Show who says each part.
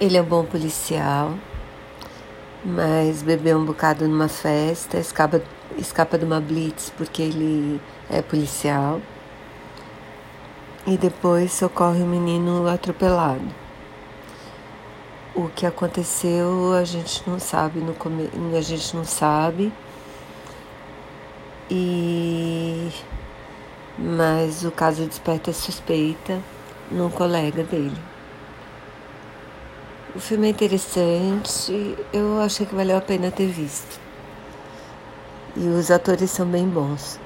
Speaker 1: Ele é um bom policial, mas bebeu um bocado numa festa, escapa, escapa de uma blitz porque ele é policial. E depois socorre o menino atropelado. O que aconteceu a gente não sabe no come... a gente não sabe. E mas o caso desperta suspeita num colega dele. O filme é interessante, eu achei que valeu a pena ter visto. E os atores são bem bons.